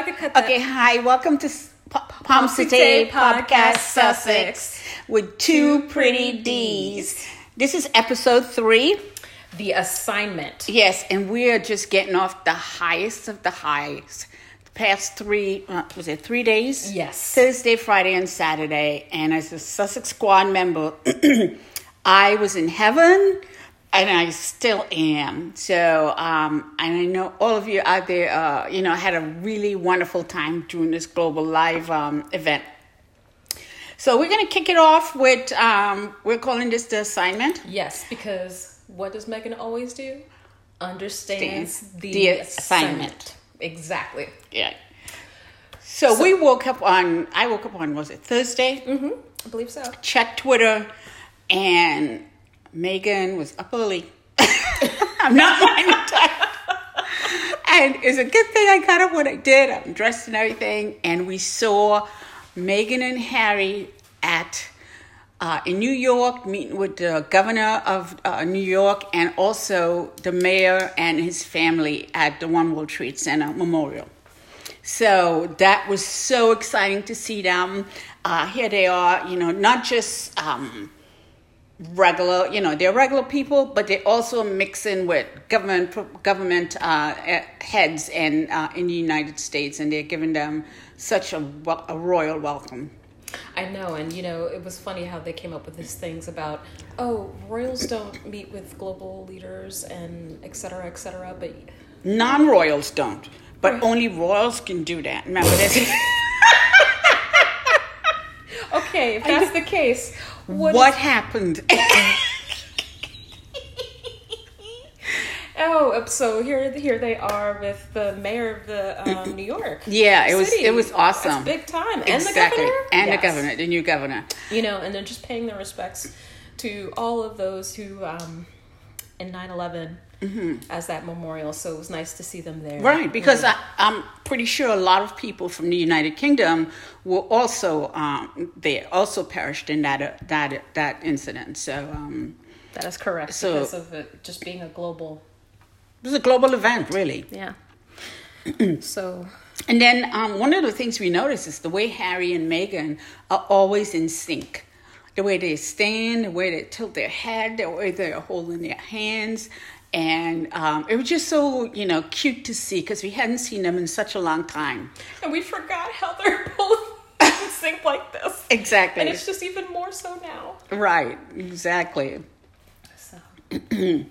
I could cut that. Okay, hi, welcome to P- Palm City Podcast Sussex with two pretty D's. This is episode three. The assignment. Yes, and we're just getting off the highest of the highs. The past three, uh, was it three days? Yes. Thursday, Friday, and Saturday. And as a Sussex Squad member, I was in heaven and I still am. So, um, and I know all of you out there, uh, you know, had a really wonderful time during this global live um, event. So we're going to kick it off with, um, we're calling this the assignment. Yes, because what does Meghan always do? Understands the, the assignment. assignment. Exactly. Yeah. So, we woke up on, I woke up on, was it Thursday? Mm-hmm. I believe so. Checked Twitter, and Meghan was up early. I'm not time. And it's a good thing I got up when I did. I'm dressed and everything. And we saw Meghan and Harry at uh, in New York, meeting with the governor of uh, New York and also the mayor and his family at the One World Trade Center Memorial. So that was so exciting to see them. Uh, here they are, you know, not just um, regular, you know, they're regular people, but they also mix in with government government uh, eh, heads and uh, in the United States, and they're giving them such a, a royal welcome. I know, and you know, it was funny how they came up with these things about, oh, royals don't meet with global leaders and et cetera, et cetera, but Non royals don't, but Right. only royals can do that. Remember this? okay, if that's the case, what? what is- happened? oh, so here, here they are with the mayor of the um, New York. Yeah, it was- city. it was awesome. That's big time, and exactly, the governor, and Yes. the governor, the new governor. you know, and then just paying their respects to all of those who, um, in 9 11, as that memorial. So it was nice to see them there. Mm-hmm. Right, because I, I'm pretty sure a lot of people from the United Kingdom were also um, there, also perished in that that that incident. So um, that is correct So- because of it just being a global. it was a global event, really. Yeah. so, And then um, one of the things we notice is the way Harry and Meghan are always in sync. The way they stand, the way they tilt their head, the way they're holding their hands. And um, it was just so, you know, cute to see because we hadn't seen them in such a long time. and we forgot how they're both in sync like this. Exactly. And it's just even more so now. Right, exactly. So,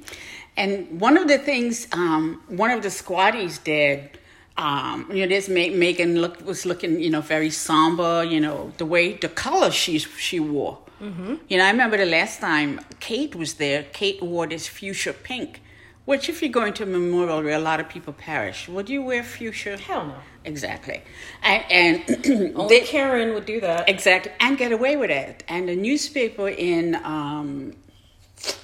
And one of the things, um, one of the squatties did, um, you know, this Ma- Meghan look, was looking, you know, very somber, you know, the way, the color she, she wore. Mm-hmm. You know, I remember the last time Kate was there, Kate wore this fuchsia pink, which if you're going to a memorial where a lot of people perish, would you wear fuchsia? hell no. Exactly. And, and Only they- Karen would do that. Exactly, and get away with it. And the newspaper in um,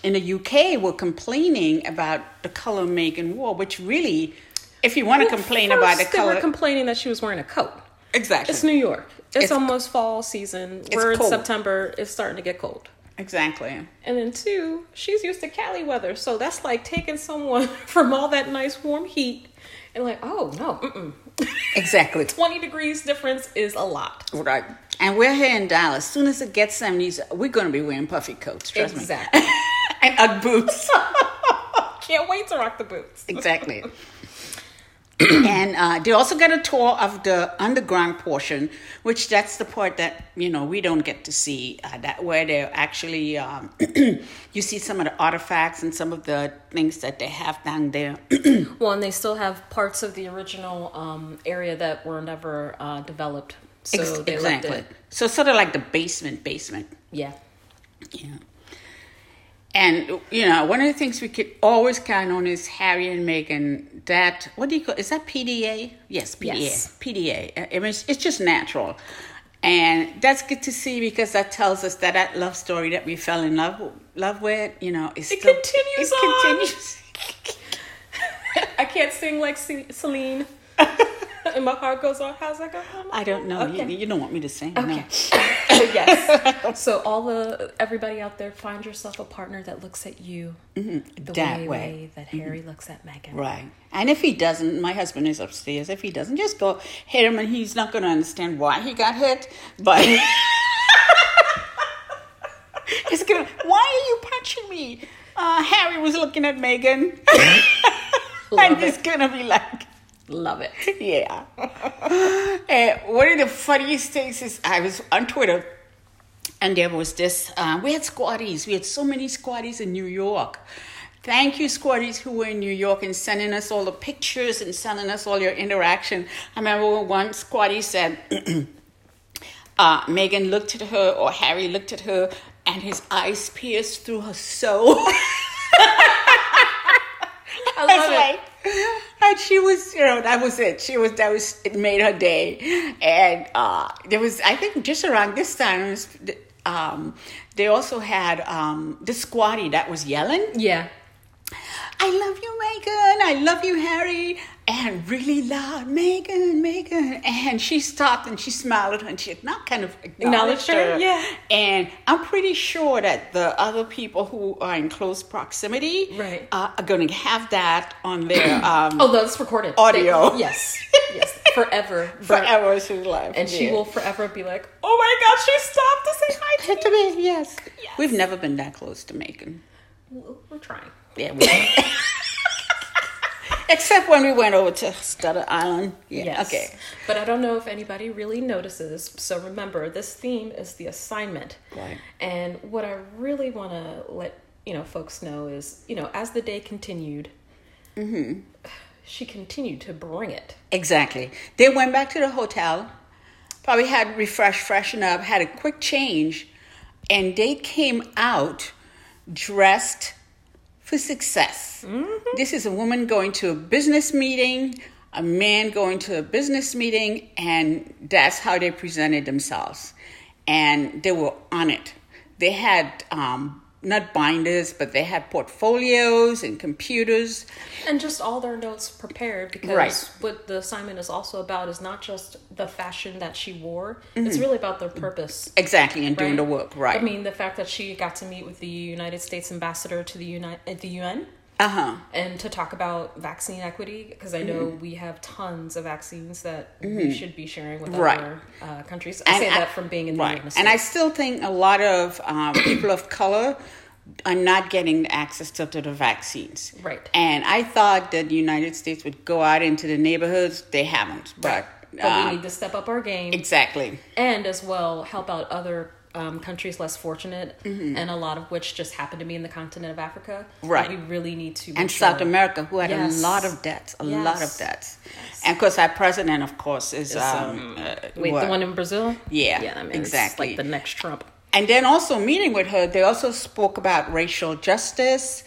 in the UK were complaining about the color Meghan wore, which really, if you want to Well, complain about the first They color, were complaining that she was wearing a coat. exactly, It's New York. It's, It's- almost fall season. We're in cold. September. It's starting to get cold. Exactly. And then two, she's used to Cali weather, so that's like taking someone from all that nice warm heat and like, oh no, mm-mm. Exactly. twenty degrees difference is a lot. Right. And we're here in Dallas. As soon as it gets 70s, we're going to be wearing puffy coats. Trust Exactly. me. and Ugg boots. Can't wait to rock the boots. exactly. and uh, they also get a tour of the underground portion, which that's the part that you know we don't get to see. Uh, that where they actually um, you see some of the artifacts and some of the things that they have down there. Well, and they still have parts of the original um, area that were never uh, developed. So Ex- they left exactly. So sort of like the basement, basement. Yeah. Yeah. And you know, one of the things we could always count on is Harry and Meghan. That what do you call? Is that PDA? Yes, PDA. Yes. PDA. I mean, it's, just natural, and that's good to see because that tells us that that love story that we fell in love love with, you know, is It still, continues it on. continues. I can't sing like Ce- Celine. and my heart goes on. How's that go? I don't know. You, Okay. you don't want me to sing. no. Okay. yes. So all the everybody out there, find yourself a partner that looks at you the Mm-hmm. That way, way. Mm-hmm. that Harry looks at Meghan. Right. And if he doesn't, my husband is upstairs. If he doesn't, just go hit him, and he's not going to understand why he got hit. But he's going why are you punching me? Uh, Harry was looking at Meghan. and he's going to be like, Love it. yeah. and one of the funniest things is I was on Twitter and there was this, uh, we had squatties. We had so many squatties in New York. Thank you, squatties who were in New York and sending us all the pictures and sending us all your interaction. I remember one squatty said, uh, Meghan looked at her, or Harry looked at her, and his eyes pierced through her soul. I That's love it. right. And she was, you know, that was it. She was, that was, it made her day. And uh, there was, I think, just around this time, was, um, they also had um, the squatty that was yelling, Yeah. I love you, Meghan. I love you, Harry. And really loud, Meghan, Meghan. And she stopped and she smiled at her and she not kind of acknowledged, Acknowledged her, her. yeah. And I'm pretty sure that the other people who are in close proximity Right. uh, are going to have that on their um, Oh, that's recorded. Audio. They- yes. Yes. Forever. forever she's alive. And she will forever be like, oh my God, she stopped to say hi to To me. me, yes. Yes. We've never been that close to Meghan. We're we're trying. Yeah, we Except when we went over to Stutter Island. Yeah, Yes. okay. But I don't know if anybody really notices. So remember, this theme is the assignment. Right. And what I really want to let you know folks know is, you know, as the day continued, Mm-hmm. she continued to bring it. Exactly. They went back to the hotel, probably had refresh, freshen up, had a quick change, and they came out dressed for success. This is a woman going to a business meeting, a man going to a business meeting, and that's how they presented themselves. And they were on it. They had um, not binders, but they had portfolios and computers. And just all their notes prepared because Right. what the assignment is also about is not just the fashion that she wore, it's mm-hmm. really about their purpose. Exactly, and doing right? the work, right? I mean, the fact that she got to meet with the United States ambassador to the, Uni- at the UN uh huh. and to talk about vaccine equity because I know Mm-hmm. we have tons of vaccines that we should be sharing with Right. other uh, countries. I And say I- that from being in the right. United And I still think a lot of um, people of color are not getting access to, to the vaccines. Right. And I thought that the United States would go out into the neighborhoods. They haven't. But, but uh, we need to step up our game exactly. and as well help out other um, countries less fortunate, and a lot of which just happen to be in the continent of Africa. Mm-hmm. Right. We really need to. And make South America, who had Yes. a lot of debts, a lot of Yes. And of course, our president, of course, is. Is, um, uh, Wait, what? the one in Brazil? Yeah, Yeah, I mean, exactly. Like the next Trump. And then also meeting with her, they also spoke about racial justice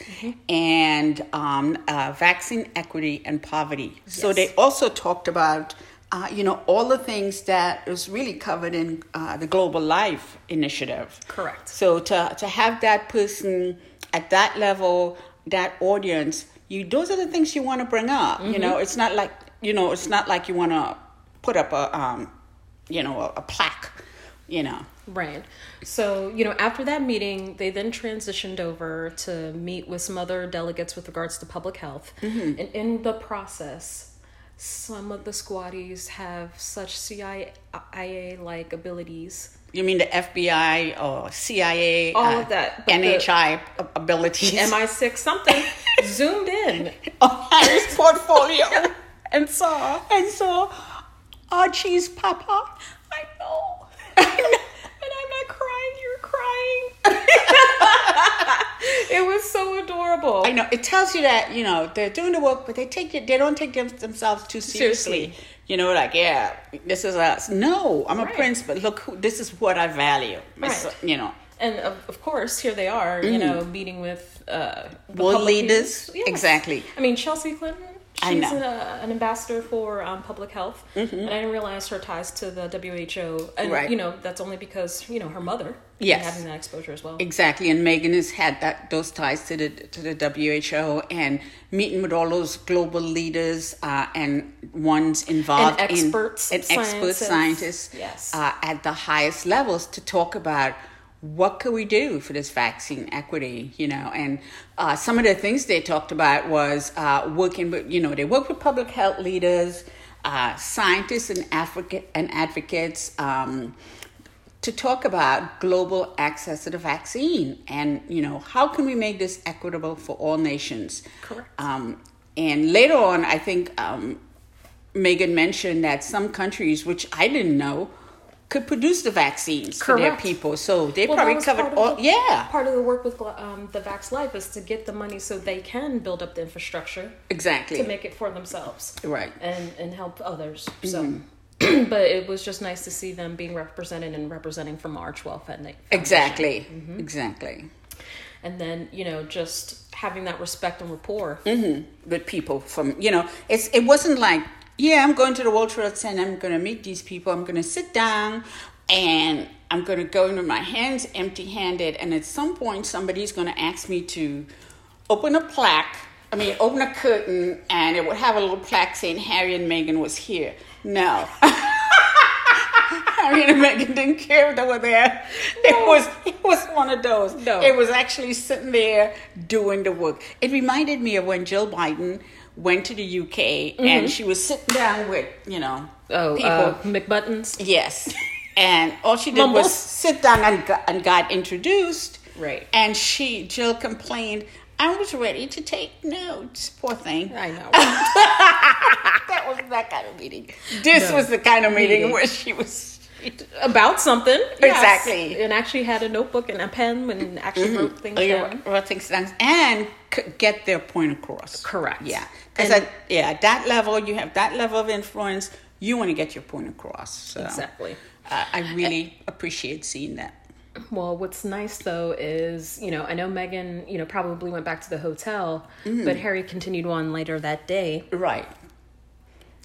and um, uh, vaccine equity and poverty. So they also talked about, uh, you know, all the things that was really covered in uh, the Global Life Initiative. Correct. So to to have that person at that level, that audience, you those are the things you want to bring up. You know, it's not like you know, it's not like you want to put up a um, you know, a, a plaque. You know. Right. So, you know, after that meeting, they then transitioned over to meet with some other delegates with regards to public health. Mm-hmm. And in the process, some of the squatties have such CIA like abilities. You mean the FBI or CIA? All of uh, that, NHI abilities. MI6 something zoomed in oh, on Harry's portfolio and saw. and saw Archie's papa. I know. I'm not crying, you're crying. it was so adorable. I know it tells you that you know they're doing the work, but they take it. They don't take them, themselves too seriously. Seriously. You know, like yeah, this is us. No, I'm a prince, but look, who, this is what I value. Right. You know, And of, of course, here they are, you know, meeting with uh. World leaders. Yes. Exactly. I mean, Chelsea Clinton, She's. Mm-hmm. a, an ambassador for um, public health, and I didn't realize her ties to the WHO. And Right. you know that's only because you know her mother. Yes. having that exposure as well. Exactly, and Meghan has had that those ties to the to the WHO and meeting with all those global leaders uh, and ones involved And experts, in and expert scientists. scientists Yes. uh, at the highest levels to talk about what could we do for this vaccine equity, you know, and uh, some of the things they talked about was uh, working with, you know, they work with public health leaders, uh, scientists and Africa and advocates. Um, to talk about global access to the vaccine and you know how can we make this equitable for all nations Correct. um, and later on i think um, meghan mentioned that some countries which i didn't know could produce the vaccines for their people so they Well, probably covered all the- yeah Part of the work with um, the Vax Live is to get the money so they can build up the infrastructure exactly to make it for themselves right and and help others. Mm-hmm. So, but it was just nice to see them being represented and representing from Archewell Foundation. exactly Mm-hmm. exactly And then you know just having that respect and rapport. with people from you know it's it wasn't like yeah i'm going to the world trade center i'm going to meet these people i'm going to sit down and i'm going to go in with my hands empty handed and at some point somebody's going to ask me to open a plaque i mean open a curtain and it would have a little plaque saying harry and meghan was here no Harry and Meghan didn't care if they were there. It was it was one of those. No. It was actually sitting there doing the work. It reminded me of when Jill Biden went to the UK and she was sitting down with, you know, Oh, people. uh, McButtons. yes. And all she did Mumbles. was sit down and got, and got introduced. Right. And she, Jill complained, I was ready to take notes. Poor thing. I know. That was that kind of meeting. This No. was the kind of meeting Meeting. where she was. About something. yes. Exactly. And actually had a notebook and a pen and actually wrote things Oh, down. wrote things down and could get their point across. Correct. Yeah, because at yeah at that level you have that level of influence. You want to get your point across. So Exactly. uh, I really appreciate seeing that. Well, what's nice though is, you know, I know Meghan, you know, probably went back to the hotel, Mm-hmm. but Harry continued on later that day. Right.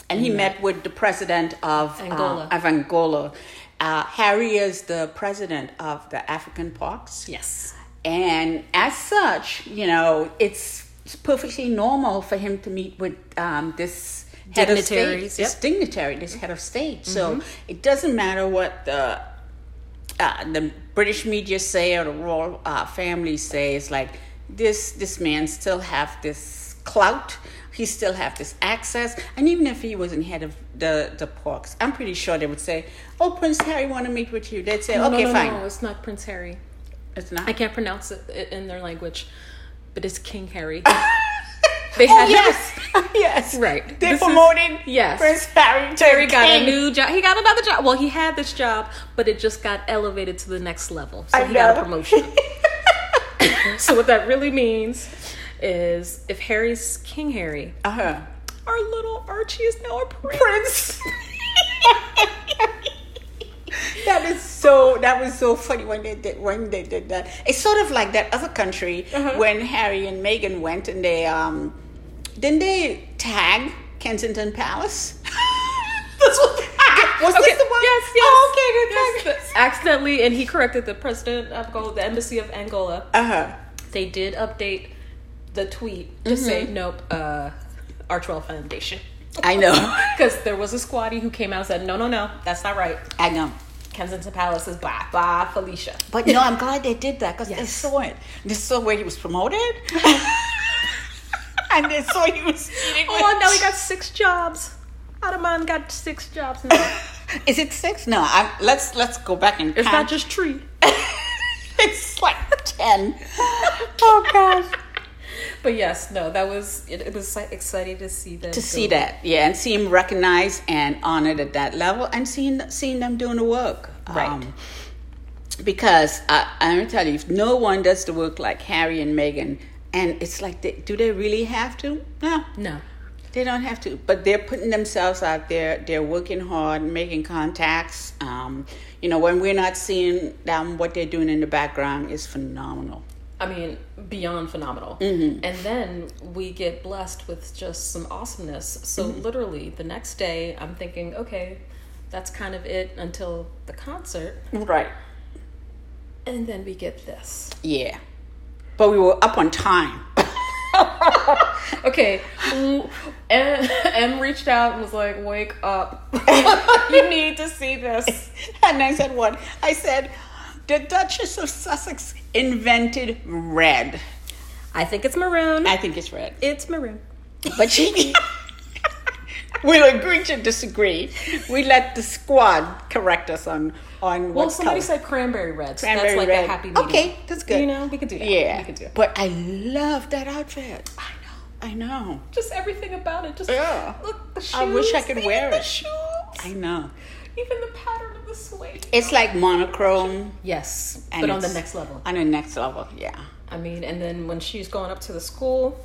And he met with the president of Angola. Uh, of Angola. Uh, Harry is the president of the African parks. Yes. And as such, you know, it's, it's perfectly normal for him to meet with um, this head of state, Dignitaries, this dignitary, this head of state. So it doesn't matter what the uh, the British media say or the royal uh, family say. It's like this this man still have this clout. He still have this access, and even if he wasn't head of the the parks, I'm pretty sure they would say, "Oh, Prince Harry want to meet with you." They'd say, No, no, "Okay, no, fine." No, it's not Prince Harry. It's not. I can't pronounce it in their language, but it's King Harry. they Oh had yes, yes. Right. They're This is- promoting yes. Prince Harry. Harry got a new job. He got another job. Well, he had this job, but it just got elevated to the next level. So I he got a promotion. so what that really means is if Harry's King Harry, Uh huh. our little Archie is now a prince. Prince. that is so. That was so funny when they did when they did that. It's sort of like that other country Uh-huh. when Harry and Meghan went and they um, didn't they tag Kensington Palace? That's what Was okay. this the one? Yes, yes. Oh, okay, they Yes, accidentally, and he corrected the president of Angola, the embassy of Angola. Uh huh. They did update the tweet to say Mm-hmm. nope, uh, Archewell Foundation. I know. Because there was a squatty who came out and said, no, no, no, that's not right. I know. Kensington Palace is blah, blah, Felicia. But no, I'm glad they did that because they saw it. They saw where he was promoted, and they saw he was. Oh, now he got six jobs. Adaman got six jobs now. Is it six? No, I, let's let's go back and It's count. not just three. it's like ten. oh gosh. But yes, no, that was, it, it was exciting to see that. To see that, yeah, and see him recognized and honored at that level, and seeing seeing them doing the work, Um, Right. because I, I'm gonna tell you, if no one does the work like Harry and Meghan, and it's like, they, do they really have to? No, No. They don't have to, but they're putting themselves out there. They're working hard, making contacts. Um, you know, when we're not seeing them, what they're doing in the background is phenomenal. I mean, beyond phenomenal. Mm-hmm. And then we get blessed with just some awesomeness. So Mm-hmm. literally, the next day, I'm thinking, okay, that's kind of it until the concert, Right. and then we get this. Yeah. But we were up on time. Okay, M, M reached out and was like, "Wake up! you need to see this." And I said, what? I said, the Duchess of Sussex invented red. I think it's maroon. I think it's red. It's maroon. But she. we'll agree to disagree. We let the squad correct us on on Well, somebody color. said cranberry red. So Cranberry that's like red. a happy medium. Okay, that's good. You know, we could do that. Yeah. we could do. It. But I love that outfit. I know. I know. Just everything about it. Just Yeah. look the shoes. I wish I could wear the it. Shoes. I know. Even the pattern of the suede. It's like monochrome Yes, And but on the next level. on the next level. Yeah. I mean, and then when she's going up to the school,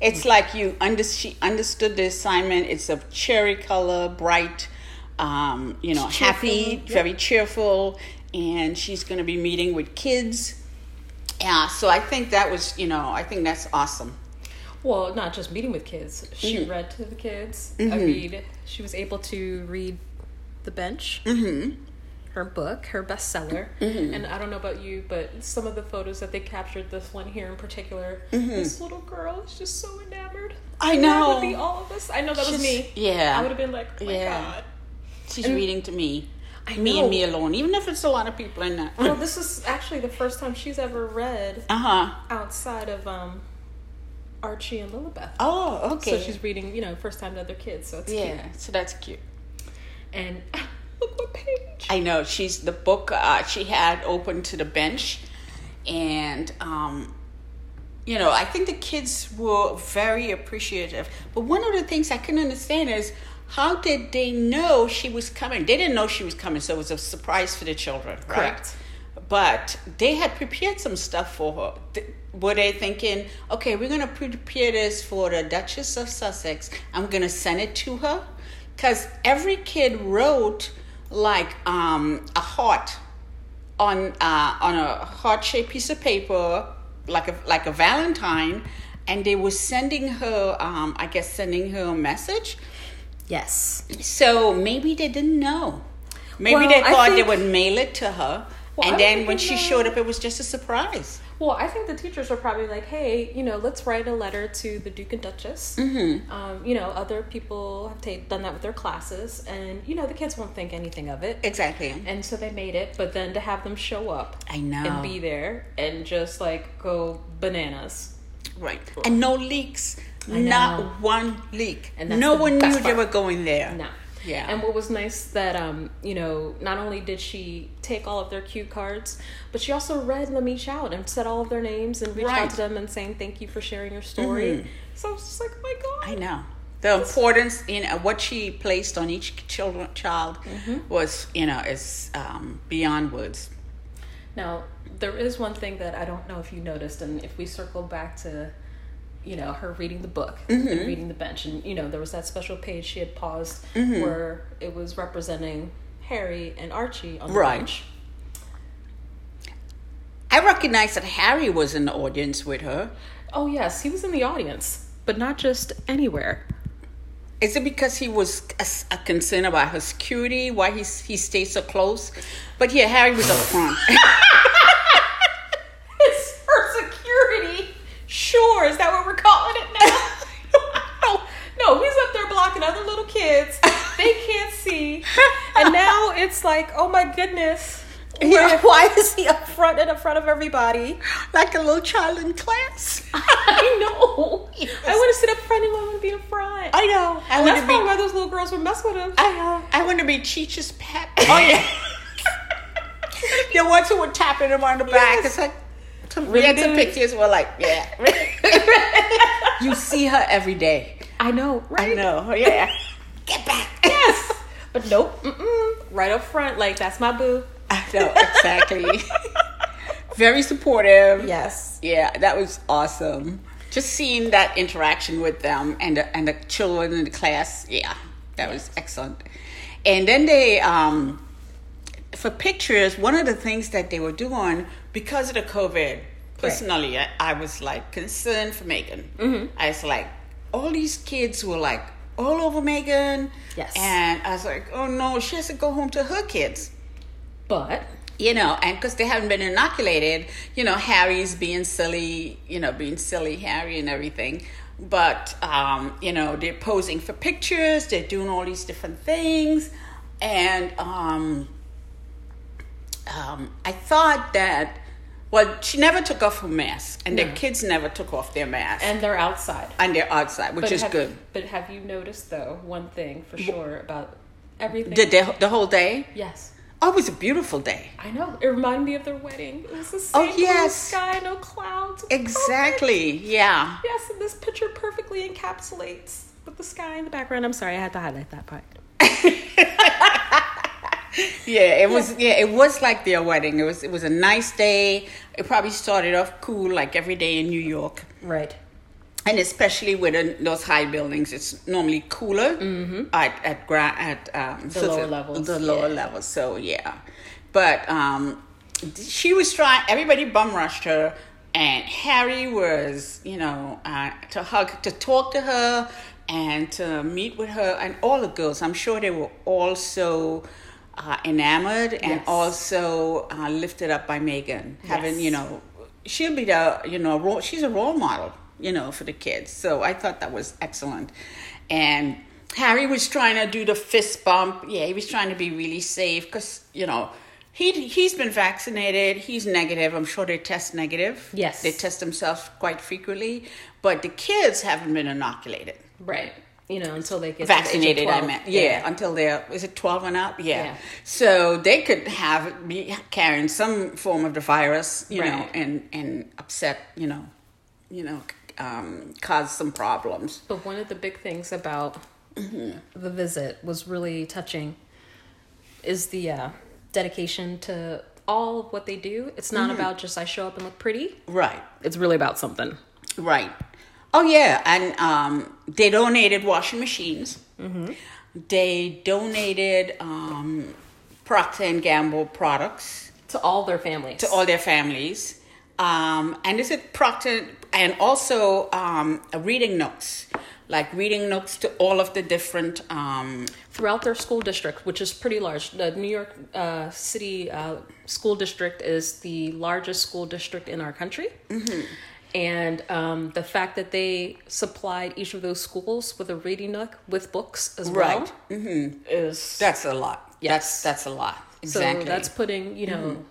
It's like you under she understood the assignment. It's a cherry color, bright, um, you know, Cheerful, happy, yep. very cheerful, and she's going to be meeting with kids. Yeah, so I think that was, you know, I think that's awesome. well, not just meeting with kids. She Mm-hmm. read to the kids. I mean, she was able to read The Bench, Mm-hmm. her book, her bestseller. And I don't know about you, but some of the photos that they captured, this one here in particular, this little girl is just so enamored. Mm-hmm. I And That know. would be all of us. I know that was me. yeah. I would have been like, oh my Yeah. god. She's reading to me, I me know. and me alone, even if it's a lot of people in that. Well, this is actually the first time she's ever read Uh huh. outside of um, Archie and Lilibet. Oh, okay. So she's reading, you know, first time to other kids. So it's yeah, cute. so that's cute. And look what page. I know she's the book uh, she had open to the bench, and um, you know I think the kids were very appreciative. But one of the things I couldn't understand is how did they know she was coming? They didn't know she was coming, so it was a surprise for the children, right? Correct. But they had prepared some stuff for her. Were they thinking, okay, we're going to prepare this for the Duchess of Sussex. I'm going to send it to her? Because every kid wrote like um, a heart on uh, on a heart shaped piece of paper, like a like a Valentine, and they were sending her, um, I guess, sending her a message. Yes. So maybe they didn't know. Maybe Well, they thought they would mail it to her, Well, and then when she know. showed up, it was just a surprise. Well, I think the teachers were probably like, hey, you know, let's write a letter to the Duke and Duchess. Mm-hmm. Um, you know, other people have ta- done that with their classes, and, you know, the kids won't think anything of it. Exactly. And so they made it, but then to have them show up I know. and be there and just like go bananas. right. And no leaks. Not one leak. And no one knew best they were going there. No. Yeah. And what was nice that um, you know, not only did she take all of their cue cards, but she also read them each out and said all of their names and reached Right. out to them and saying thank you for sharing your story. So I was just like, oh my god. I know. The importance in uh, what she placed on each children child Mm-hmm. was, you know, is um, beyond words. Now, there is one thing that I don't know if you noticed, and if we circle back to, you know, her reading the book Mm-hmm. and reading the bench, and you know, there was that special page she had paused Mm-hmm. where it was representing Harry and Archie on the Right. bench. I recognized that Harry was in the audience with her. Oh yes, he was in the audience, but not just anywhere. Is it because he was a, a concern about her security, why he he stayed so close? But yeah, Harry was up front. It's her security. Sure, is that what we're calling it now? no, no, he's up there blocking other little kids. They can't see, and now it's like, oh my goodness. Yeah. Why is he up front and in front of everybody? like a little child in class. I know. Yes. I want to sit up front and I want to be in front. I know. I that's to probably be. why those little girls would mess with him. I know. I want to be Cheech's pet. Oh yeah. the ones who were tapping him on the back. Yes. It's like. To read the pictures were like, yeah. you see her every day. I know, right? I know. Yeah. Get back. Yes. But nope. Mm-mm. Right up front, like that's my boo. I know exactly. Very supportive. Yes. Yeah, that was awesome. Just seeing that interaction with them and the, and the children in the class, yeah, that was excellent. And then they, um, for pictures, one of the things that they were doing because of the COVID, personally, I, I was like concerned for Meghan. Mm-hmm. I was like, all these kids were like all over Meghan. Yes. And I was like, oh no, she has to go home to her kids. But You know, and because they haven't been inoculated, you know, Harry's being silly, you know, being silly Harry and everything. But, um, you know, they're posing for pictures, they're doing all these different things. And um, um, I thought that, well, she never took off her mask, and No. the kids never took off their mask. and they're outside. and they're outside, which But is have, good. But have you noticed though one thing for sure about everything? The, the, the whole day? yes. Oh, it was a beautiful day. I know. It reminded me of their wedding. It was oh, the Oh, same blue yes. sky, no clouds. Was perfect. Exactly, yeah. Yes, and this picture perfectly encapsulates with the sky in the background. I'm sorry, I had to highlight that part. Yeah, it was. Yeah, it was like their wedding. It was. It was a nice day. It probably started off cool, like every day in New York, Right. and especially with uh, those high buildings, it's normally cooler at at gra- at um, The lower levels, The lower yeah. levels. So yeah, but um, she was trying. Everybody bum rushed her, and Harry was, you know, uh, to hug, to talk to her, and to meet with her, and all the girls. I'm sure they were all so. Uh, enamored and Yes. also uh, lifted up by Meghan, having Yes. you know, she'll be the you know role, she's a role model you know for the kids. So I thought that was excellent, and Harry was trying to do the fist bump. Yeah, he was trying to be really safe because you know he he's been vaccinated. He's negative. I'm sure they test negative. Yes. they test themselves quite frequently, but the kids haven't been inoculated. Right. You know, until they get Vaccinated, I meant. Yeah, until they're is it twelve and up? Yeah. Yeah. So they could have be carrying some form of the virus, you know, and and upset, you know, you know, um, cause some problems. But one of the big things about the visit was really touching is the uh, dedication to all of what they do. It's not about just I show up and look pretty. Right. It's really about something. Right. Oh yeah, and um, they donated washing machines. They donated um, Procter and Gamble products To all their families. to all their families, um, and is it Procter and also um, reading nooks, like reading nooks to all of the different. Um, throughout their school district, which is pretty large. The New York uh, City uh, School District is the largest school district in our country. Mm-hmm. And um, the fact that they supplied each of those schools with a reading nook with books as well Right. Mm-hmm. is that's a lot. Yes. That's that's a lot. Exactly. so that's putting you know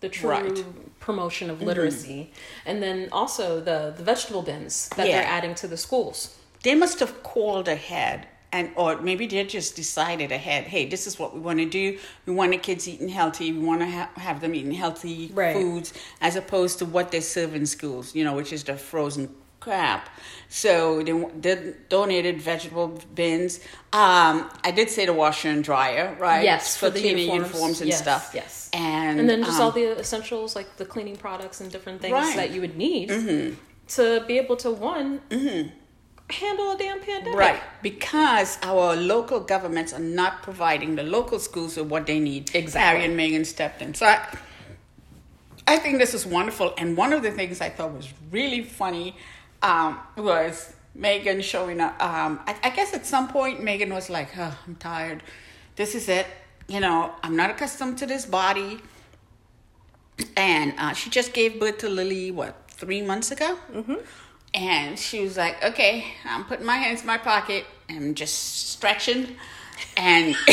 the true Right. promotion of literacy, and then also the the vegetable bins that Yeah. they're adding to the schools. they must have called ahead and or maybe they just decided ahead hey this is what we want to do we want the kids eating healthy we want to ha- have them eating healthy Right. foods as opposed to what they serve in schools you know which is the frozen crap so they, they donated vegetable bins um i did say the washer and dryer right Yes, for, for the cleaning uniforms. uniforms and Yes, stuff yes. and and then just um, all the essentials like the cleaning products and different things Right. Mm-hmm. that you would need to be able to one handle a damn pandemic. Right, because our local governments are not providing the local schools with what they need. Exactly. Harry and Meghan stepped in. So I, I think this is wonderful. And one of the things I thought was really funny um, was Meghan showing up. Um, I, I guess at some point, Meghan was like, oh, I'm tired. This is it. You know, I'm not accustomed to this body. And uh, she just gave birth to Lily, what, three months ago? Mm-hmm. And she was like, okay, I'm putting my hands in my pocket I'm just stretching. And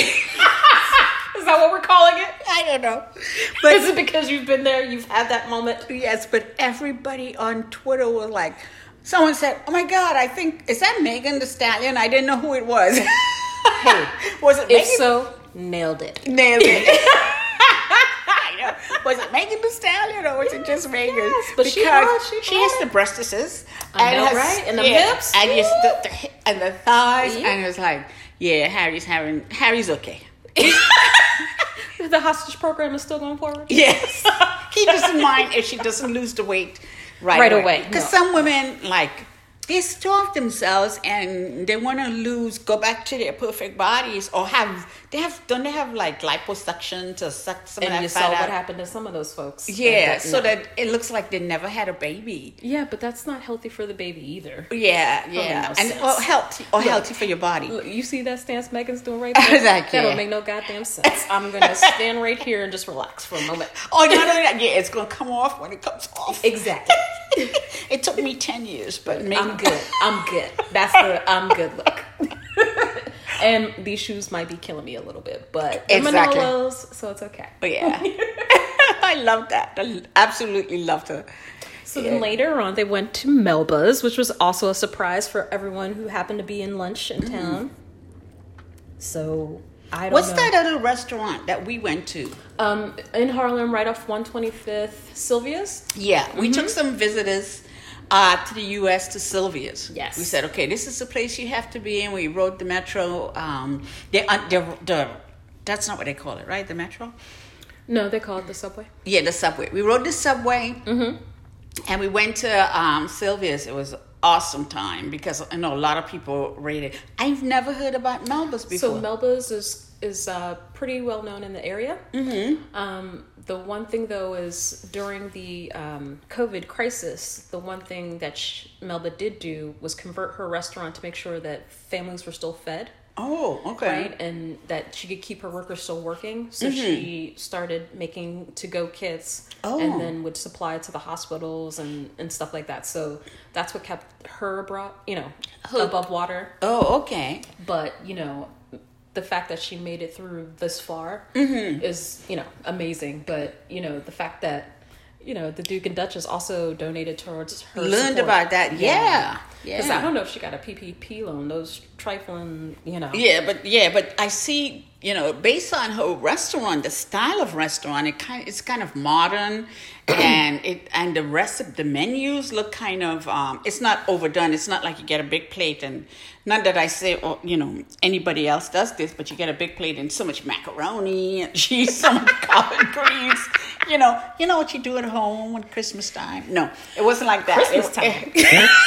Is that what we're calling it? I don't know. But is it because you've been there, you've had that moment? Yes, but everybody on Twitter was like, someone said, "Oh my God, I think is that Megan Thee Stallion?" I didn't know who it was. Hey, was it if Meghan? so, nailed it. Nailed it. Know. Was it Megan Thee Stallion or was it just Meghan? Yes, but she because she she brought has the breastises. I know, right? And the yeah, hips. And, yes, the, the, and the thighs. Yeah. And it was like, yeah, Harry's having, Harry's okay. The hostage program is still going forward. Yes. he doesn't mind if she doesn't lose the weight right, Right away. away, Because no. some women, like, they starve themselves and they want to lose, go back to their perfect bodies, or have they have don't they have like liposuction to suck some of And that you saw out? what happened to some of those folks. Yeah, And so no. that it looks like they never had a baby. Yeah, but that's not healthy for the baby either. Yeah, yeah, no and sense. or healthy or healthy for your body. You see that stance Meghan's doing right there? Exactly. That don't make no goddamn sense. I'm gonna stand right here and just relax for a moment. Oh, not only that, yeah, it's gonna come off when it comes off. Exactly. It took me ten years, but maybe I'm good. I'm good. That's the I'm good look. and these shoes might be killing me a little bit, but they're Exactly. Manolos, so it's okay. But yeah, I love that. I absolutely loved her. So then later on, they went to Melba's, which was also a surprise for everyone who happened to be in lunch in mm. town. So I don't What's know. that other restaurant that we went to? Um, in Harlem, right off 125th, Sylvia's. Yeah, we took some visitors uh, to the U.S. to Sylvia's. Yes. we said, okay, this is the place you have to be in. We rode the metro. Um, they, uh, the, the, that's not what they call it, right? The metro. No, they call it the subway. Yeah, the subway. We rode the subway, and we went to um, Sylvia's. It was awesome time because I know a lot of people rated. I've never heard about Melba's before. So Melba's is is uh, pretty well known in the area. Mm-hmm. Um, the one thing though is during the um, COVID crisis, the one thing that sh- Melba did do was convert her restaurant to make sure that families were still fed. Oh, okay. Right, and that she could keep her workers still working. So she started making to go kits Oh. and then would supply it to the hospitals and, and stuff like that. So that's what kept her abroad, you know, above water Oh, okay. but you know the fact that she made it through this far Mm-hmm. is you know amazing but you know the fact that you know the duke and duchess also donated towards her Learned support. about that. Yeah, because yeah. i don't know if she got a ppp loan those trifling you know Yeah, but yeah, but I see, you know, based on her restaurant, the style of restaurant, it kind it's kind of modern and it and the rest of the menus look kind of um it's not overdone. It's not like you get a big plate and not that I say or you know anybody else does this, but you get a big plate and so much macaroni and cheese, so much collard greens. You know, you know what you do at home when Christmas time. No, it wasn't like that. Christmas It- time.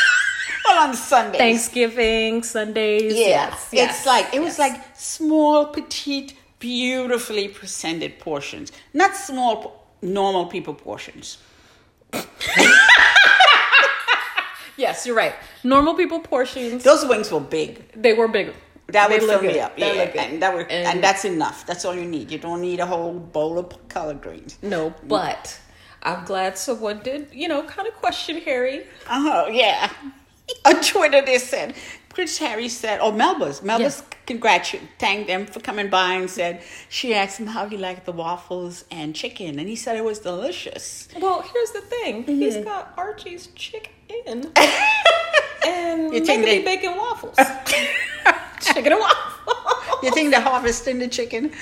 well, on Sundays. thanksgiving sundays Yeah, yes, yes, it's like it was like small, petite, beautifully presented portions, not small, normal people portions. yes you're right normal people portions Those wings were big. they were bigger That They would fill me up. They Yeah, and that would, and, And- that's enough. That's all you need. You don't need a whole bowl of collard greens. no but i'm glad someone did you know kind of question harry Oh yeah. On Twitter, they said Prince Harry said, or Melba's, Melba's congratulated, thanked them for coming by and said she asked him how he liked the waffles and chicken, and he said it was delicious. Well, here's the thing. Mm-hmm. He's got Archie's chicken and You think they- bacon waffles. chicken and waffles. You think they're harvesting the chicken?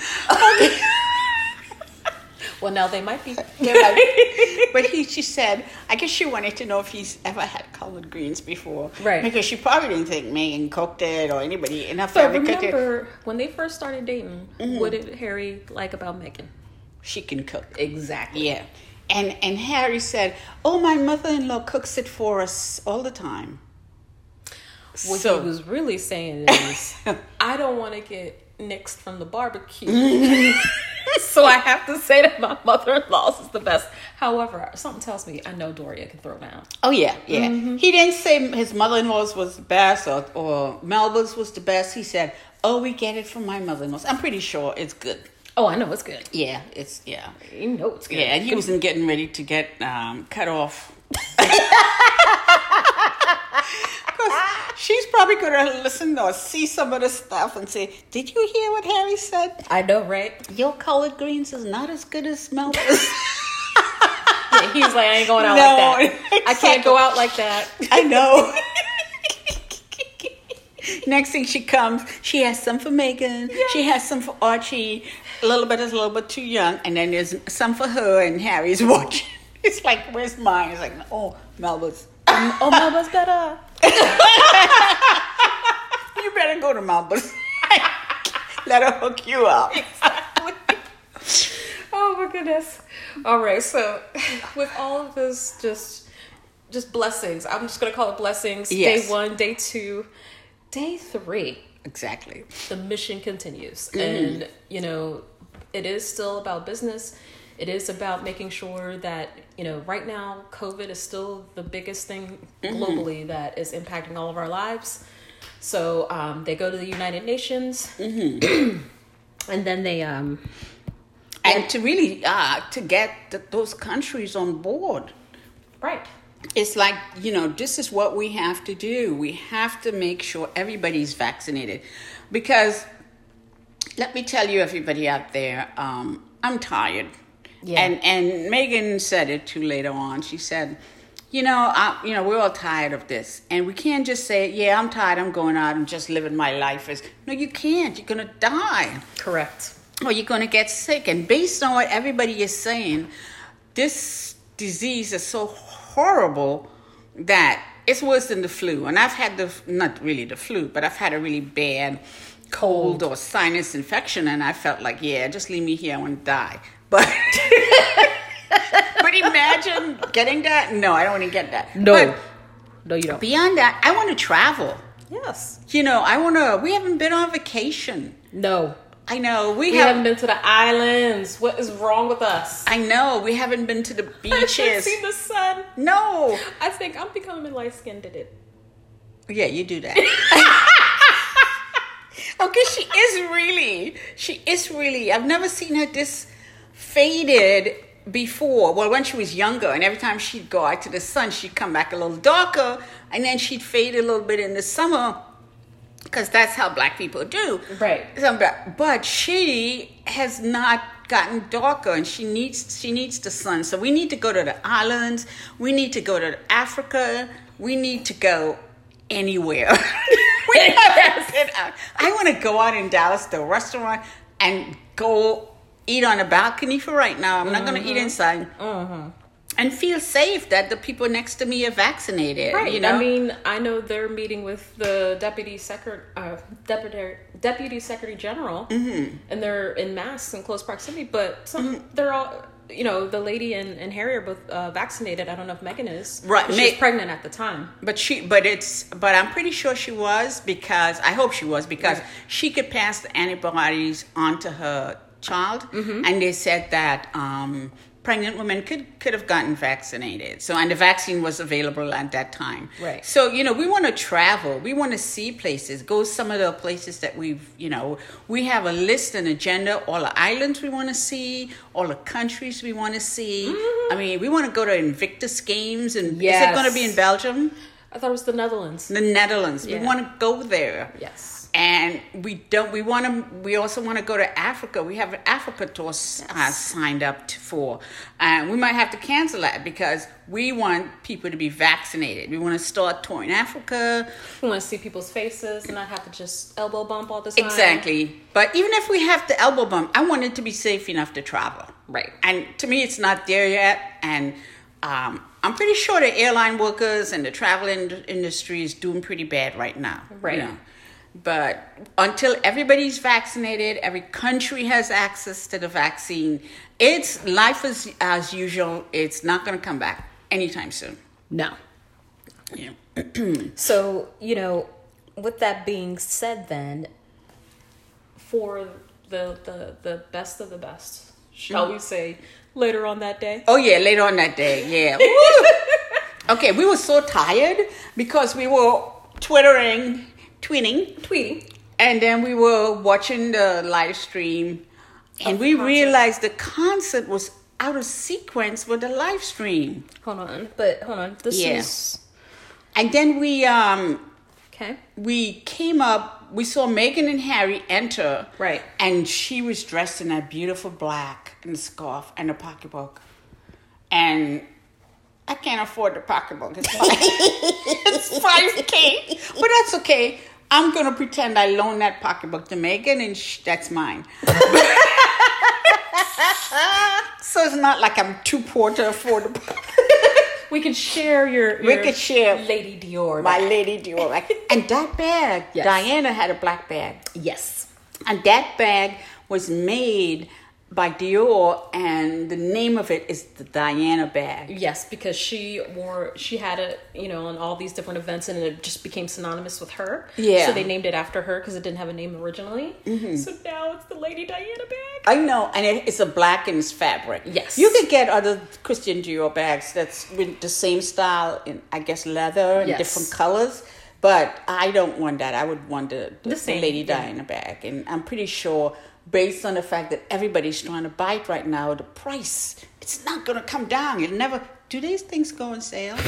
Well, now they might be. But he, she said, I guess she wanted to know if he's ever had collard greens before, Right. Because she probably didn't think Meghan cooked it or anybody in her But family cooked it. remember, when they first started dating, Mm-hmm. what did Harry like about Meghan? She can cook. Exactly. Yeah, and and Harry said, "Oh, my mother-in-law cooks it for us all the time." What So- he was really saying is, I don't want to get nixed from the barbecue. so I have to say that my mother-in-law's is the best. However, something tells me I know Doria can throw down. Oh yeah, yeah. Mm-hmm. He didn't say his mother-in-law's was the best or or Melba's was the best. He said, "Oh, we get it from my mother-in-law's." I'm pretty sure it's good. Oh, I know it's good. Yeah, it's yeah. You know it's good. Yeah, he wasn't getting ready to get um, cut off. 'Cause she's probably going to listen or see some of the stuff and say, Did you hear what Harry said? I know, right? Your collard greens is not as good as Melba's. Yeah, he's like, I ain't going out No, like that. I can't go out like that. I know. Next thing she comes, she has some for Meghan. She has some for Archie. A little bit is a little bit too young, and then there's some for her. And Harry's watching. It's like, where's mine? It's like, oh, Melba's. Oh, Melba's better. You better go to Melba's. Let her hook you up. Oh my goodness. All right, so with all of this just just blessings. I'm just gonna call it blessings. Yes. Day one, day two, day three. Exactly. The mission continues, Mm-hmm. and you know, it is still about business. It is about making sure that you know right now COVID is still the biggest thing Mm-hmm. globally that is impacting all of our lives. So um, they go to the United Nations, Mm-hmm. and then they um, And to really uh, to get th those countries on board. right. it's like you know this is what we have to do we have to make sure everybody's vaccinated because let me tell you everybody out there um, i'm tired Yeah. and and meghan said it too later on she said you know I, you know we're all tired of this and we can't just say yeah i'm tired i'm going out and just living my life as no you can't you're gonna die Correct. or you're going to get sick. And based on what everybody is saying, this disease is so horrible that it's worse than the flu. And I've had the, not really the flu, but I've had a really bad cold or sinus infection. And I felt like, yeah, just leave me here, I want to die. But, but imagine getting that. No, I don't want to get that. No. But no, you don't. beyond that, I want to travel. yes. You know, I want to, we haven't been on vacation. No. I know we, We have haven't been to the islands. What is wrong with us? I know we haven't been to the I beaches. haven't seen the sun. no. I think I'm becoming light skinned. Did it? Yeah, you do that. okay, she is really. She is really. I've never seen her this faded before. Well, when she was younger, and every time she'd go out to the sun, she'd come back a little darker, and then she'd fade a little bit in the summer. Because that's how black people do. Right. Black- But she has not gotten darker and she needs she needs the sun. So we need to go to the islands. We need to go to Africa. We need to go anywhere. we haven't out. I want to go out in Dallas to a restaurant and go eat on a balcony for right now. I'm not going to eat inside. And feel safe that the people next to me are vaccinated. Right. You know, I mean, I know they're meeting with the deputy secretary, uh, deputy deputy secretary general, Mm-hmm. and they're in masks in close proximity. But some, they're all, you know, the lady and, and Harry are both uh, vaccinated. I don't know if Meghan is. Right, she's She pregnant at the time. But she, but it's, but I'm pretty sure she was because I hope she was because Right. she could pass the antibodies onto her child, Mm-hmm. and they said that um, pregnant women could could have gotten vaccinated. So, and the vaccine was available at that time. Right. So, you know, we want to travel, we want to see places, go some of the places that we've, you know, we have a list and agenda, all the islands we want to see, all the countries we want to see. I mean, we want to go to Invictus Games, and is it going to be in Belgium? I thought it was the Netherlands. the Netherlands. Yeah. We want to go there. Yes. And we don't. We want to. We also want to go to Africa. We have an Africa tour s- uh, signed up t- for, and we might have to cancel that because we want people to be vaccinated. We want to start touring Africa. We want to see people's faces and not have to just elbow bump all the time. Exactly. But even if we have to elbow bump, I want it to be safe enough to travel. Right. And to me, it's not there yet. And um, I'm pretty sure the airline workers and the travel in- industry is doing pretty bad right now. you Right. know. But until everybody's vaccinated, every country has access to the vaccine. It's life as as usual. It's not going to come back anytime soon. No. Yeah. So, you know, with that being said, then, for the the, the best of the best, shall mm. we say, later on that day? Oh yeah, later on that day, yeah. Okay, we were so tired because we were twittering, tweeting, Tweeting. and then we were watching the live stream, and Of we concert. realized the concert was out of sequence with the live stream. Hold on, but hold on. This Yeah. is And then we um okay. we came up, we saw Meghan and Harry enter. Right. And she was dressed in that beautiful black and scarf and a pocketbook. And I can't afford the pocketbook. It's 5K. But that's okay. I'm going to pretend I loaned that pocketbook to Meghan and sh- that's mine. so it's not like I'm too poor to afford the pocketbook. We could share your, We your could share Lady Dior. My bag. lady Dior. bag. And that bag, Yes. Diana had a black bag. yes. And that bag was made by Dior, and the name of it is the Diana bag. Yes, because she wore she had it, you know, on all these different events, and it just became synonymous with her. Yeah. So they named it after her because it didn't have a name originally. Mm-hmm. So now it's the Lady Diana bag. I know, and it, it's a black and it's fabric. Yes. you could get other Christian Dior bags that's with the same style in, I guess, leather and Yes. different colors. But I don't want that. I would want the, the, The same, Lady yeah. Diana bag, and I'm pretty sure, based on the fact that everybody's trying to buy it right now, the price it's not going to come down. It'll never. Do these things go on sale?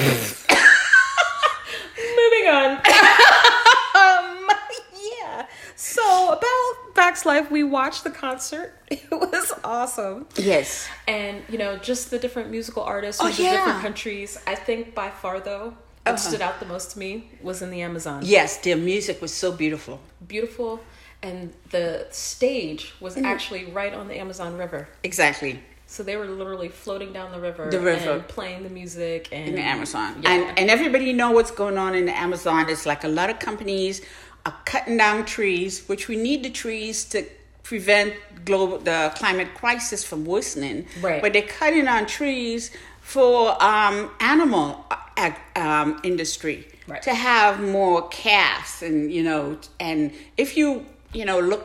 Moving on. um, yeah. So about Vax Live, we watched the concert. It was awesome. yes. And you know, just the different musical artists Oh, from the yeah. different countries. I think by far though, what Uh-huh. stood out the most to me was in the Amazon. Yes, their music was so beautiful. Beautiful, and the stage was actually right on the Amazon River. Exactly. So they were literally floating down the river, The river. and playing the music and in the Amazon. Yeah. And and everybody know what's going on in the Amazon. It's like a lot of companies are cutting down trees, which we need the trees to prevent global the climate crisis from worsening. Right. But they're cutting down trees for um, animal uh, um, industry Right. to have more calves and you know and if you you know look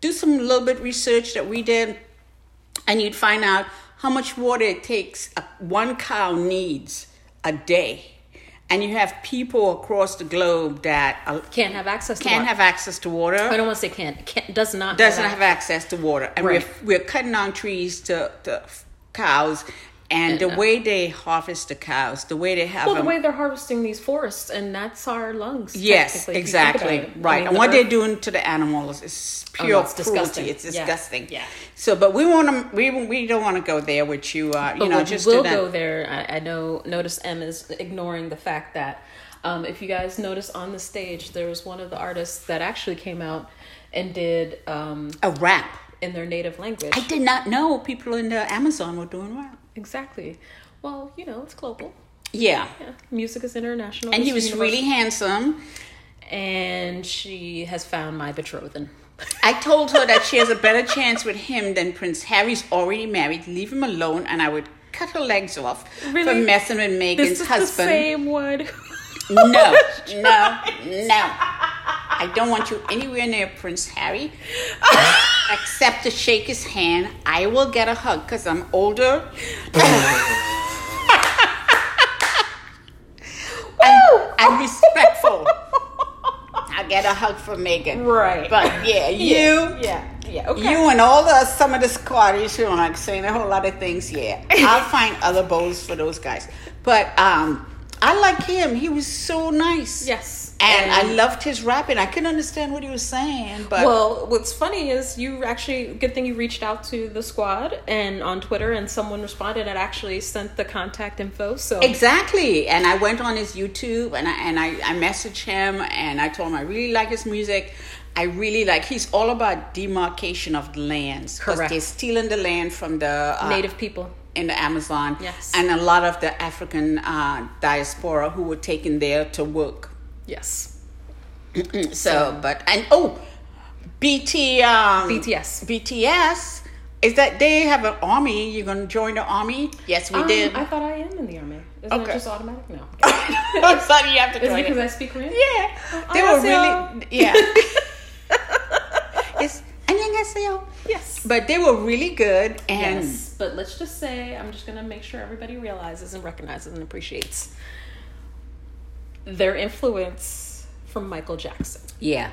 do some little bit research that we did and you'd find out how much water it takes a, one cow needs a day and you have people across the globe that uh, can't have access to can't water. have access to water I don't want to say can't. can't does not doesn't have have access to water and Right. we're, we're cutting down trees to, to cows and the way they harvest the cows the way they have Well, the them way they're harvesting these forests, and that's our lungs. Yes, technically, if you think exactly. it. I Right. mean, and the what earth- they're doing to the animals is Oh, pure no, it's cruelty. disgusting. It's disgusting. Yeah. So, but we want to. We we don't want to go there with you. Uh, you know, we just will to go there. I, I know. Notice M is ignoring the fact that um, if you guys notice on the stage, there was one of the artists that actually came out and did um, a rap. in their native language. I did not know people in the Amazon were doing rap. Exactly. Well, you know, it's global. Yeah. Yeah, music is international. And he was universal. really handsome. And she has found my betrothed. I told her that she has a better chance with him than Prince Harry's already married. Leave him alone, and I would cut her legs off for messing with Megan's husband. same one. No, no, no. I don't want you anywhere near Prince Harry. Except to shake his hand. I will get a hug because I'm older. and, and respectful. I get a hug from Meghan. Right. But yeah, you. yeah, yeah. Okay. You and all the some of the squatters who are like saying a whole lot of things, yeah. I'll find other bows for those guys. But um I like him. He was so nice. yes. And, I loved his rapping. I couldn't understand what he was saying, but Well, what's funny is you actually good thing you reached out to the squad and on Twitter and someone responded and actually sent the contact info. So exactly. And I went on his YouTube and I and I, I messaged him and I told him I really like his music. I really like. He's all about demarcation of the lands because Correct. they're stealing the land from the uh, native people. in the Amazon. Yes. And a lot of the African uh, diaspora who were taken there to work. Yes. So, but and oh, BT um, BTS. BTS is that they have an army? You're gonna join the army? Yes, we Um, did. I thought I am in the army. Isn't Okay. it just automatic now? so you have to Is join it because it. I speak Korean? Yeah, they were 안녕하세요. really yeah. it's 안녕하세요. Yes. But they were really good and yes. But let's just say I'm just gonna make sure everybody realizes and recognizes and appreciates their influence from Michael Jackson. yeah.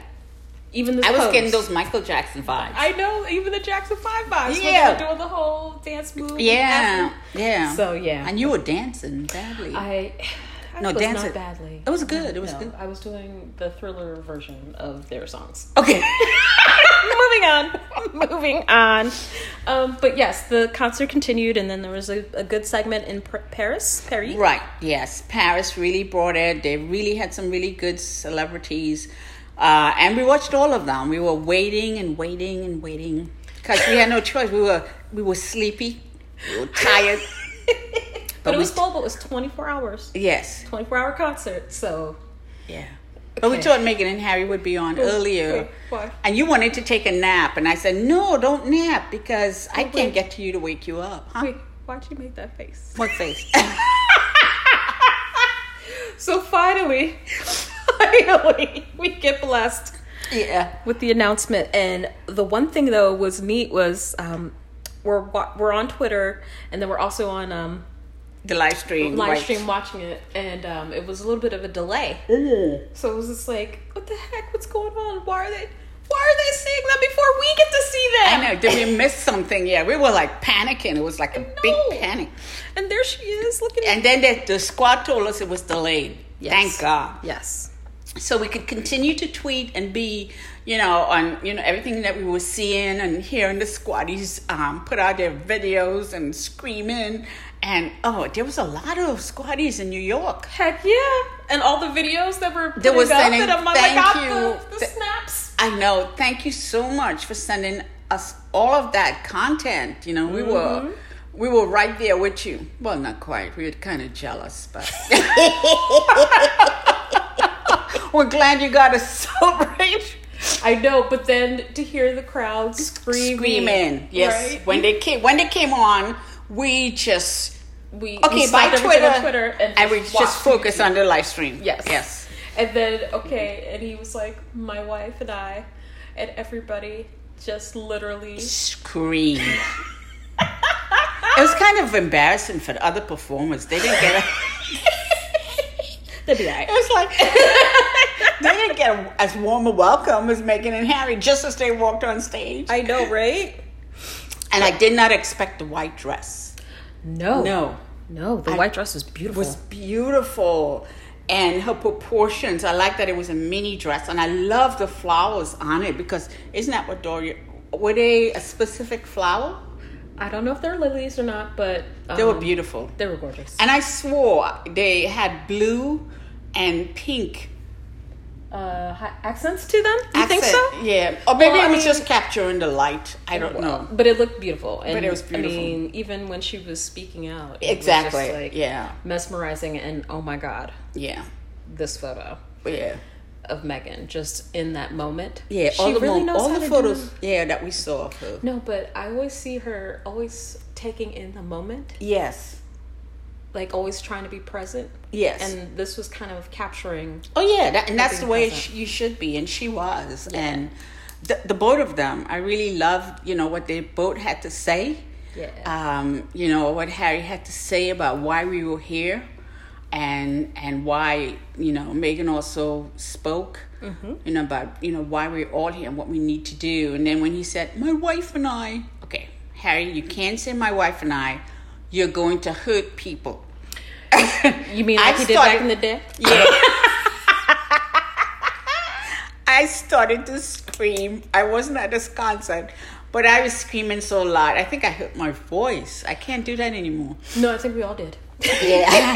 Even this I was pose. getting those Michael Jackson vibes. I know, even the Jackson Five vibes. Yeah. doing the whole dance move. yeah, yeah. So yeah, And you were dancing badly. I. I No, not badly. It was good, it was No, good. I was doing the thriller version of their songs. okay. moving on moving on um, but yes the concert continued and then there was a, a good segment in P- paris paris Right. Yes. Paris really brought it. They really had some really good celebrities. Uh, and we watched all of them. We were waiting and waiting and waiting because we had no choice. We were we were sleepy. We were tired. but it was full but it was 24 hours Yes. 24 hour concert so Yeah. But we thought Meghan and Harry would be on earlier. wait, why? And you wanted to take a nap. And I said, no, don't nap because I wait. can't get to you to wake you up. Huh? Wait, why'd you make that face? What face? So finally, finally, we get blessed yeah. with the announcement. And the one thing though was neat was um, we're we're on Twitter and then we're also on um, The live stream. live right. stream watching it, and um, it was a little bit of a delay. Ooh. So it was just like, what the heck? What's going on? Why are they? Why are they seeing them before we get to see them? I know. Did we miss something? Yeah, we were like panicking. It was like a big panic. And there she is, looking. And then the, the squad told us it was delayed. Yes. Thank God. yes, So we could continue to tweet and be, you know, on you know everything that we were seeing and hearing the squaddies um, put out their videos and screaming. And oh, there was a lot of squaddies in New York. heck yeah! And all the videos that were There was sending- and I'm thank got you. the, the Th- snaps. I know. Thank you so much for sending us all of that content. You know, we were we were right there with you. Well, not quite. We were kind of jealous, but we're glad you got to celebrate. I know, but then to hear the crowd screaming, Screaming, yes. right? When they came, when they came on, we just we okay we by Twitter, on Twitter, and, we just focus on the live stream. Yes. yes. And then okay, and he was like, my wife and I, and everybody just literally. Scream. it was kind of embarrassing for the other performers. They didn't get a. They'd be like, It was like they didn't get a, as warm a welcome as Meghan and Harry just as they walked on stage. I know, right? and I did not expect the white dress. No, No, no. The I- white dress was beautiful. was beautiful. And her proportions, I like that it was a mini dress, and I love the flowers on it because isn't that what Doria? Were they a specific flower? I don't know if they're lilies or not, but um, They were beautiful. They were gorgeous. And I swore they had blue and pink Uh, accents to them? You think so? Yeah. Or maybe Well, I it was mean- just capturing the light. I don't know. But it looked beautiful. And, it was beautiful. I mean, even when she was speaking out, it was Exactly. just, like, yeah. mesmerizing. And oh my god, Yeah. this photo Yeah. of Meghan just in that moment. Yeah. she all the, really mo- knows all how the to photos do- yeah, that we saw of her. No, but I always see her always taking in the moment, Yes. Like always trying to be present. Yes. And this was kind of capturing. oh yeah, that, and that's the way sh- you should be, and she was. And the, the both of them, I really loved, you know, what they both had to say. Yeah. um, you know what Harry had to say about why we were here, and and why you know Meghan also spoke, you know about you know why we're all here and what we need to do. And then when he said, "My wife and I," okay, Harry, you can't say "my wife and I." You're going to hurt people. You mean I like he did back in the day? Yeah. I started to scream. I wasn't at this concert, but I was screaming so loud. I think I hurt my voice. I can't do that anymore. No, I think we all did. Yeah.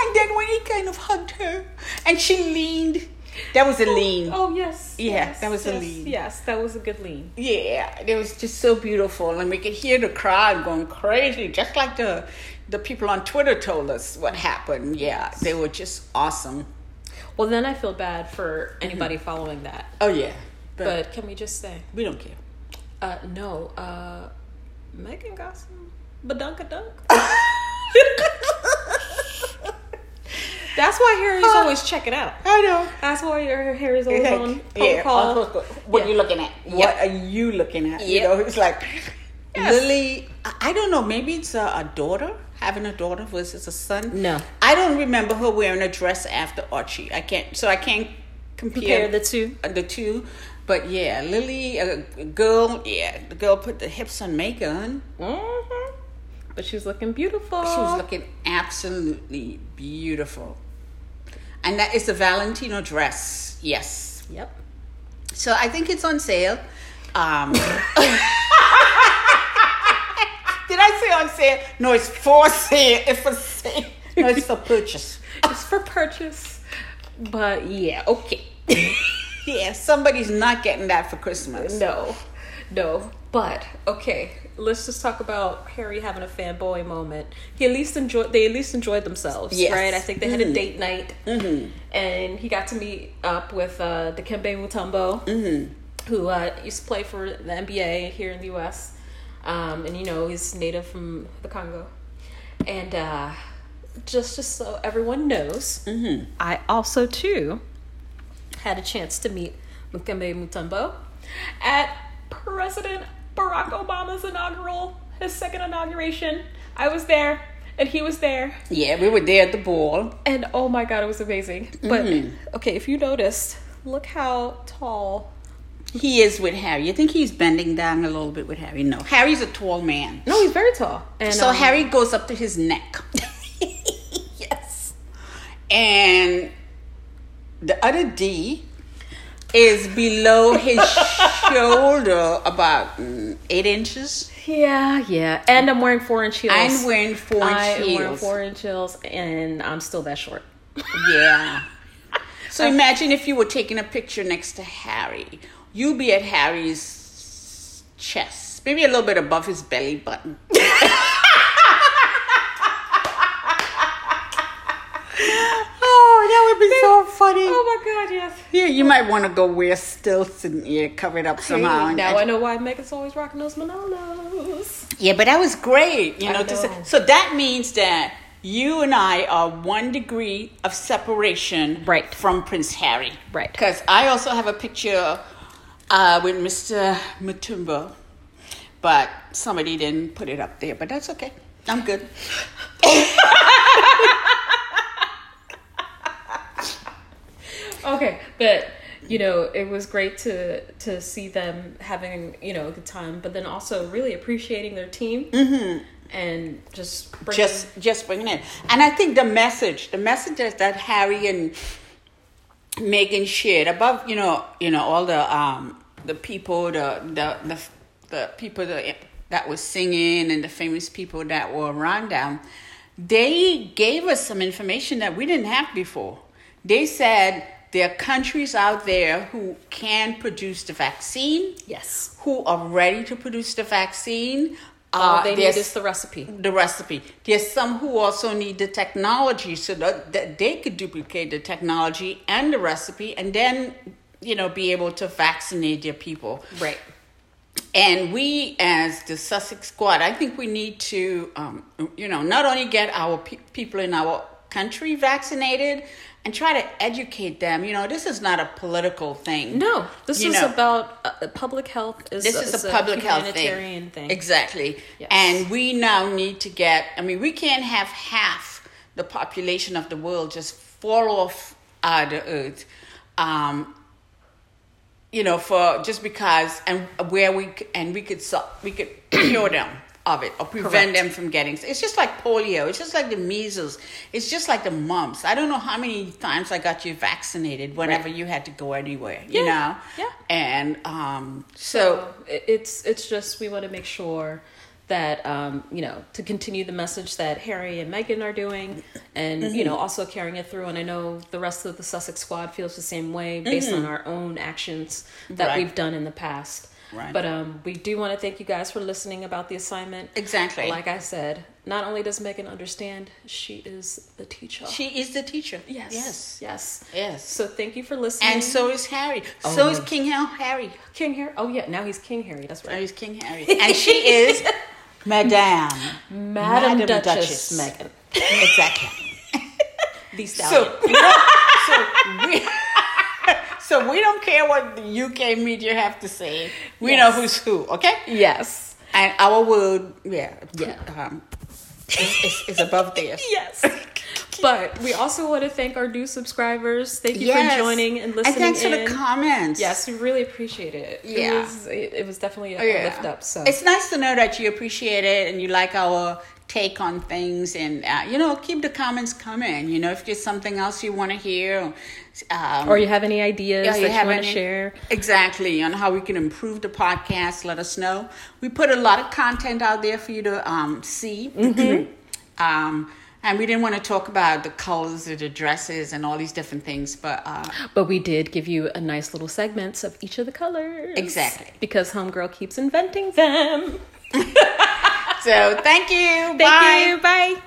and then when he kind of hugged her and she leaned, that was a lean. Oh yes. Yeah, yes, that was a lean. Yes, that was a good lean. Yeah, it was just so beautiful, and we could hear the crowd going crazy, just like the the people on Twitter told us what happened. Yeah, they were just awesome. Well, then I feel bad for anybody following that. Oh yeah, but, But can we just say, we don't care. uh, no, uh, Meghan got some badunkadunk. That's why Harry's always checking out. I know. That's why your Harry's always on yeah, protocol. on- what are Yeah. you looking at? What Yep. are you looking at? You know, it's like Yes. Lily. I I don't know. Maybe it's a, a daughter having a daughter versus a son. No. I don't remember her wearing a dress after Archie. I can't. So I can't compare, Compare the two. uh, The two. But yeah, Lily, a, a girl. Yeah, the girl put the hips on Meghan. hmm But she's looking beautiful. She was looking absolutely beautiful. And that is the Valentino dress. Yes. Yep. So I think it's on sale. Um, did I say on sale? No, it's for sale. It's for sale. No, it's for purchase. It's for purchase. But yeah, okay. Yeah, somebody's not getting that for Christmas. No. No, but okay. Let's just talk about Harry having a fanboy moment. He at least enjoyed. They at least enjoyed themselves, Yes. right? I think they had a Mhm. date night, Mm-hmm. and he got to meet up with uh, Dikembe Mutombo, Mm-hmm. who uh, used to play for the NBA here in the U.S. Um, and you know he's native from the Congo, and uh, just just so everyone knows, Mm-hmm. I also too had a chance to meet Mukembe Mutombo at President Barack Obama's inaugural, his second inauguration. I was there, and he was there, Yeah, we were there at the ball. and oh my god, it was amazing. But Mhm. okay, if you noticed, look how tall. He is with Harry. You think he's bending down a little bit with Harry? No, Harry's a tall man. No, he's very tall. And So um, Harry goes up to his neck. yes, and the other D is below his shoulder about eight inches. yeah, yeah. And I'm wearing four inch heels. I'm wearing four inch I am wearing heels. four inch heels, and I'm still that short. Yeah. So imagine if you were taking a picture next to Harry. You'd be at Harry's chest, maybe a little bit above his belly button. oh, that would be so funny. Oh my god, yes. Yeah, you might want to go wear stilts and yeah, cover it up somehow. Hey, now I know why Meghan's always rocking those Manolos. Yeah, but that was great. You I know, to say- so that means that you and I are one degree of separation Right. from Prince Harry. Right. Because I also have a picture uh, with Mr. Mutombo, but somebody didn't put it up there. But that's okay. I'm good. Okay, but you know, it was great to to see them having you know a good time, but then also really appreciating their team and just bringing, Just, just bringing it. And I think the message, the messages that Harry and Meghan shared above, you know, you know, all the um the people, the the the, the people that that was singing and the famous people that were around them, they gave us some information that we didn't have before. They said there are countries out there who can produce the vaccine, yes. who are ready to produce the vaccine. All Uh, they need is the recipe. the recipe. There's some who also need the technology so that, that they could duplicate the technology and the recipe and then, you know, be able to vaccinate their people. Right. And we, as the Sussex Squad, I think we need to, um, you know, not only get our pe- people in our country vaccinated and try to educate them. You know, this is not a political thing. No, this You is know. about uh, public health. Is this is a public health thing. thing. Exactly. Yes. And we now need to get, I mean, we can't have half the population of the world just fall off uh, the earth. Um, you know, for just because and where we and we could we could cure them of it or prevent Correct. them from getting. It's just like polio. It's just like the measles. It's just like the mumps. I don't know how many times I got you vaccinated whenever you had to go anywhere. You know. Yeah. And um, so So it's it's just we want to make sure that um, you know to continue the message that Harry and Meghan are doing, and you Mm-hmm. know also carrying it through. And I know the rest of the Sussex squad feels the same way based on our own actions that Mm-hmm. Right. we've done in the past. Right. But um, we do want to thank you guys for listening about the assignment. Exactly. Like I said, not only does Meghan understand, she is the teacher. She is the teacher. yes. Yes. Yes. Yes. So thank you for listening. And so is Harry. Oh, so is King Harry. King Harry. Oh yeah, now he's King Harry. That's right. is King Harry. And she is Madame. Madam, Madam Duchess, Duchess. Meghan. Exactly. The stallion. So so we so we don't care what the UK media have to say. We Yes. know who's who, okay? yes. And our word, yeah, Yeah. um, is, is, above theirs. Yes. but we also want to thank our new subscribers. Thank you Yes. for joining and listening. And thanks for the comments. Yes, we really appreciate it. Yeah. It was, it, it was definitely a, Oh, yeah. lift up. So it's nice to know that you appreciate it and you like our take on things and uh, you know keep the comments coming you know if there's something else you want to hear um, or you have any ideas yeah, that you want to share. exactly on how we can improve the podcast let us know we put a lot of content out there for you to um, see Mm-hmm. um, And we didn't want to talk about the colors of the dresses and all these different things, but uh, But we did give you a nice little segments of each of the colors. Exactly. Because Homegirl keeps inventing them. so thank you. Thank Bye. you. Bye.